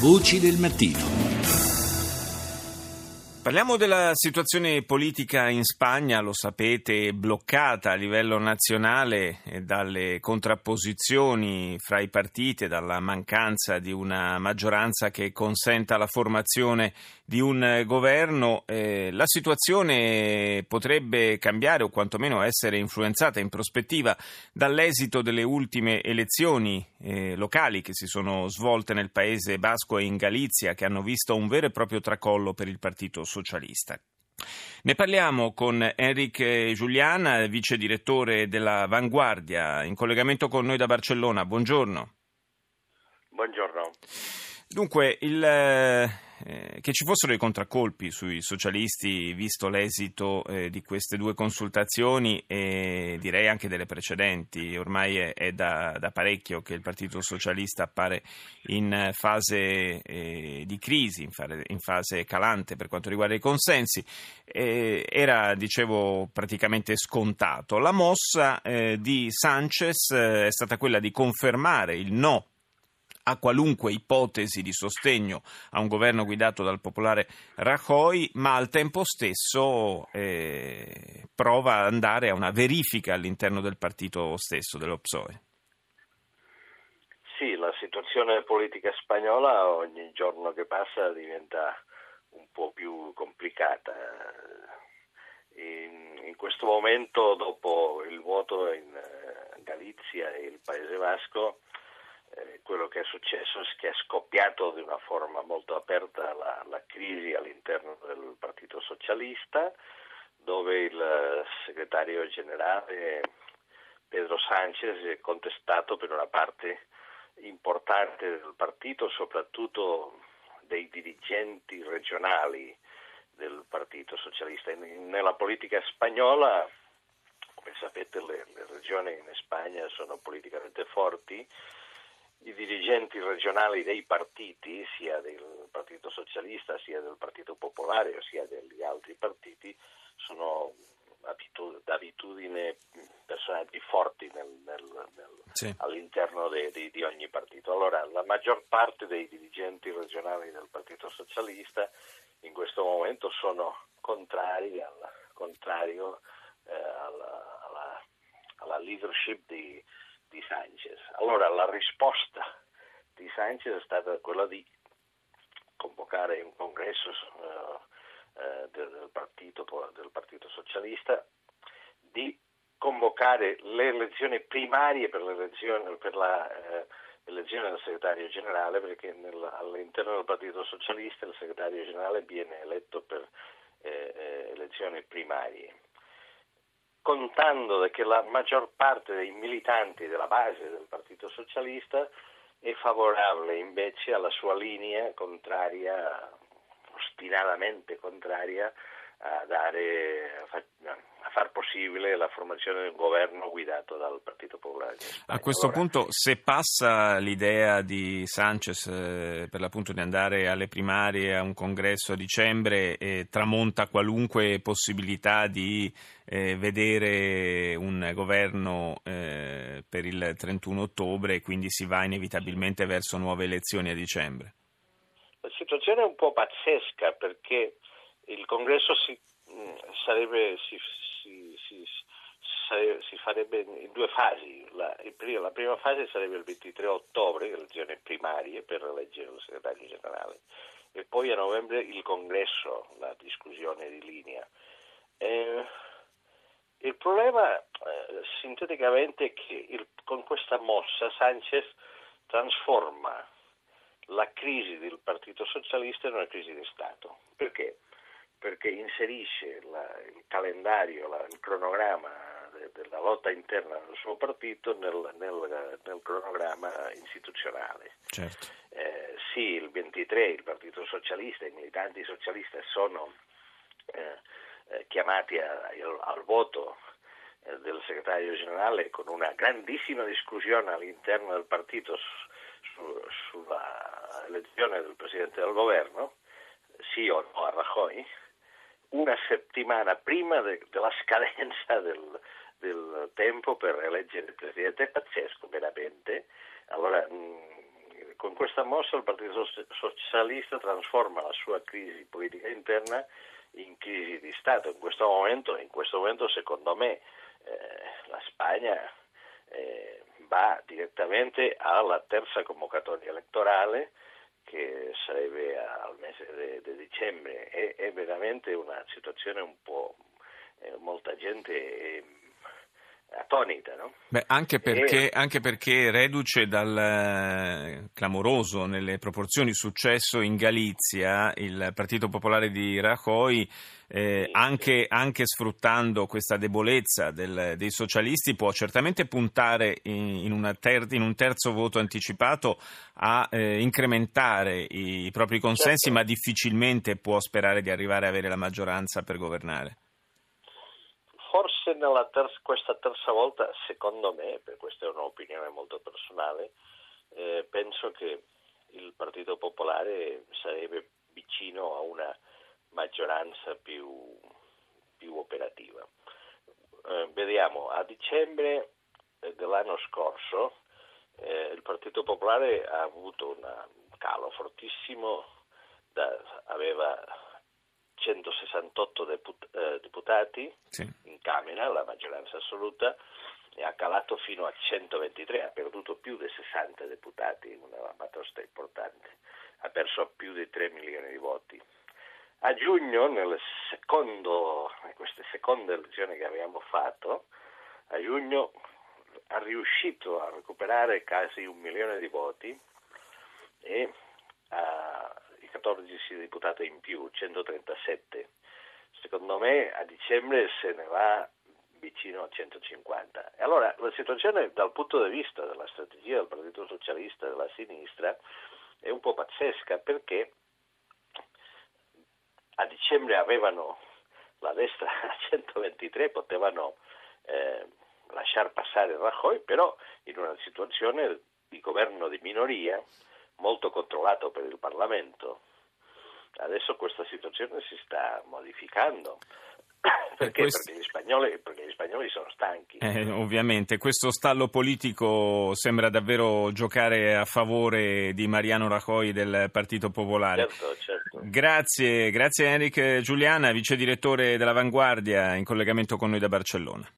Voci del mattino. Parliamo della situazione politica in Spagna, lo sapete, bloccata a livello nazionale dalle contrapposizioni fra i partiti e dalla mancanza di una maggioranza che consenta la formazione di un governo. Eh, la situazione potrebbe cambiare o quantomeno essere influenzata in prospettiva dall'esito delle ultime elezioni eh, locali che si sono svolte nel paese basco e in Galizia, che hanno visto un vero e proprio tracollo per il partito socialista. Ne parliamo con Enric Giuliana, vice direttore della Vanguardia, in collegamento con noi da Barcellona. Buongiorno. Buongiorno. Dunque, il, eh, che ci fossero dei contraccolpi sui socialisti, visto l'esito eh, di queste due consultazioni e direi anche delle precedenti, ormai è, è da, da, parecchio che il Partito Socialista appare in fase eh, di crisi, in, fase, in, fase calante per quanto riguarda i consensi, era, dicevo, praticamente scontato. La mossa eh, di Sanchez eh, è stata quella di confermare il no a qualunque ipotesi di sostegno a un governo guidato dal popolare Rajoy, ma al tempo stesso eh, prova ad andare a una verifica all'interno del partito stesso, dello PSOE. Sì, la situazione politica spagnola ogni giorno che passa diventa un po' più complicata. In, in questo momento, dopo il voto in uh, Galizia e il Paese Vasco, eh, quello che è successo è che è scoppiato di una forma molto aperta la, la crisi all'interno del Partito Socialista, dove il segretario generale Pedro Sánchez è contestato per una parte importante del partito, soprattutto dei dirigenti regionali del Partito Socialista. Nella politica spagnola, come sapete, le, le regioni in Spagna sono politicamente forti i dirigenti regionali dei partiti, sia del Partito Socialista, sia del Partito Popolare, sia degli altri partiti, sono d'abitudine personaggi forti nel, nel, nel, sì. all'interno de, de, di ogni partito. Allora, la maggior parte dei dirigenti regionali del Partito Socialista in questo momento sono contrari, al, contrario, eh, alla, alla, alla leadership di di Sanchez. Allora la risposta di Sanchez è stata quella di convocare un congresso uh, uh, del, partito, del, partito, Socialista, di convocare le elezioni primarie per, per la uh, elezione del segretario generale, perché nel, all'interno del Partito Socialista il segretario generale viene eletto per elezioni primarie contando che la maggior parte dei militanti della base del Partito Socialista è favorevole invece alla sua linea contraria, ostinatamente contraria a, dare, a far possibile la formazione di un governo guidato dal Partito Popolare. A questo allora, punto, se passa l'idea di Sanchez eh, per l'appunto di andare alle primarie a un congresso a dicembre, eh, tramonta qualunque possibilità di eh, vedere un governo eh, per il 31 ottobre e quindi si va inevitabilmente verso nuove elezioni a dicembre. La situazione è un po' pazzesca perché il congresso si, mm, sarebbe, si, si, si, farebbe in due fasi. La, prima, la, prima fase sarebbe il 23 ottobre, elezioni primarie per eleggere il segretario generale, e poi a novembre il congresso, la discussione di linea. Eh, il problema eh, sinteticamente è che il, con questa mossa Sanchez trasforma la crisi del Partito Socialista in una crisi di Stato. Perché? perché inserisce la, il calendario, la, il cronogramma della lotta interna del suo partito nel, nel, nel cronogramma istituzionale. Certo. Eh, sì, il 23 il Partito Socialista, i militanti socialisti sono eh, eh, chiamati a, al, al, voto eh, del segretario generale con una grandissima discussione all'interno del partito su, sulla elezione del Presidente del Governo, sì o no a Rajoy, una settimana prima de, della scadenza del, del, tempo per eleggere il Presidente. È pazzesco, veramente. Allora, mm, con questa mossa il Partito Socialista trasforma la sua crisi politica interna in crisi di Stato. In questo momento, in questo momento secondo me, eh, la Spagna eh, va direttamente alla terza convocatoria elettorale che sarebbe al mese di dicembre. È, è, veramente una situazione un po'... Eh, molta gente attonita. No? Beh, anche, perché, e... anche perché reduce dal eh, clamoroso nelle proporzioni successo in Galizia il Partito Popolare di Rajoy eh, sì, anche, sì. anche, sfruttando questa debolezza del, dei socialisti, può certamente puntare in, in, ter, in un terzo voto anticipato a eh, incrementare i, i, propri consensi, certo. ma difficilmente può sperare di arrivare a avere la maggioranza per governare. Forse terza, questa terza volta, secondo me, per questa è un'opinione molto personale, eh, penso che il Partito Popolare sarebbe vicino a una maggioranza più, più operativa. Eh, vediamo, a dicembre eh, dell'anno scorso eh, il Partito Popolare ha avuto un calo fortissimo, da, aveva 168 deput- eh, deputati sì. in Camera, la maggioranza assoluta, e ha calato fino a 123, ha perduto più di 60 deputati, una batosta importante, ha perso più di 3 milioni di voti. A giugno, nelle secondo, queste seconde elezioni che abbiamo fatto, a giugno ha riuscito a recuperare quasi un milione di voti e ha 14 deputati in più, 137. Secondo me a dicembre se ne va vicino a 150. E allora la situazione dal punto di vista della strategia del Partito Socialista e della sinistra è un po' pazzesca perché a dicembre avevano la destra a 123, potevano eh, lasciar passare Rajoy, però in una situazione di governo di minoria molto controllato per il Parlamento. Adesso questa situazione si sta modificando. Perché? Questo... Perché, gli spagnoli, perché, gli spagnoli, sono stanchi. Eh, ovviamente, questo stallo politico sembra davvero giocare a favore di Mariano Rajoy del Partito Popolare. Certo, certo. Grazie, grazie Enric Giuliana, vice direttore della Vanguardia, in collegamento con noi da Barcellona.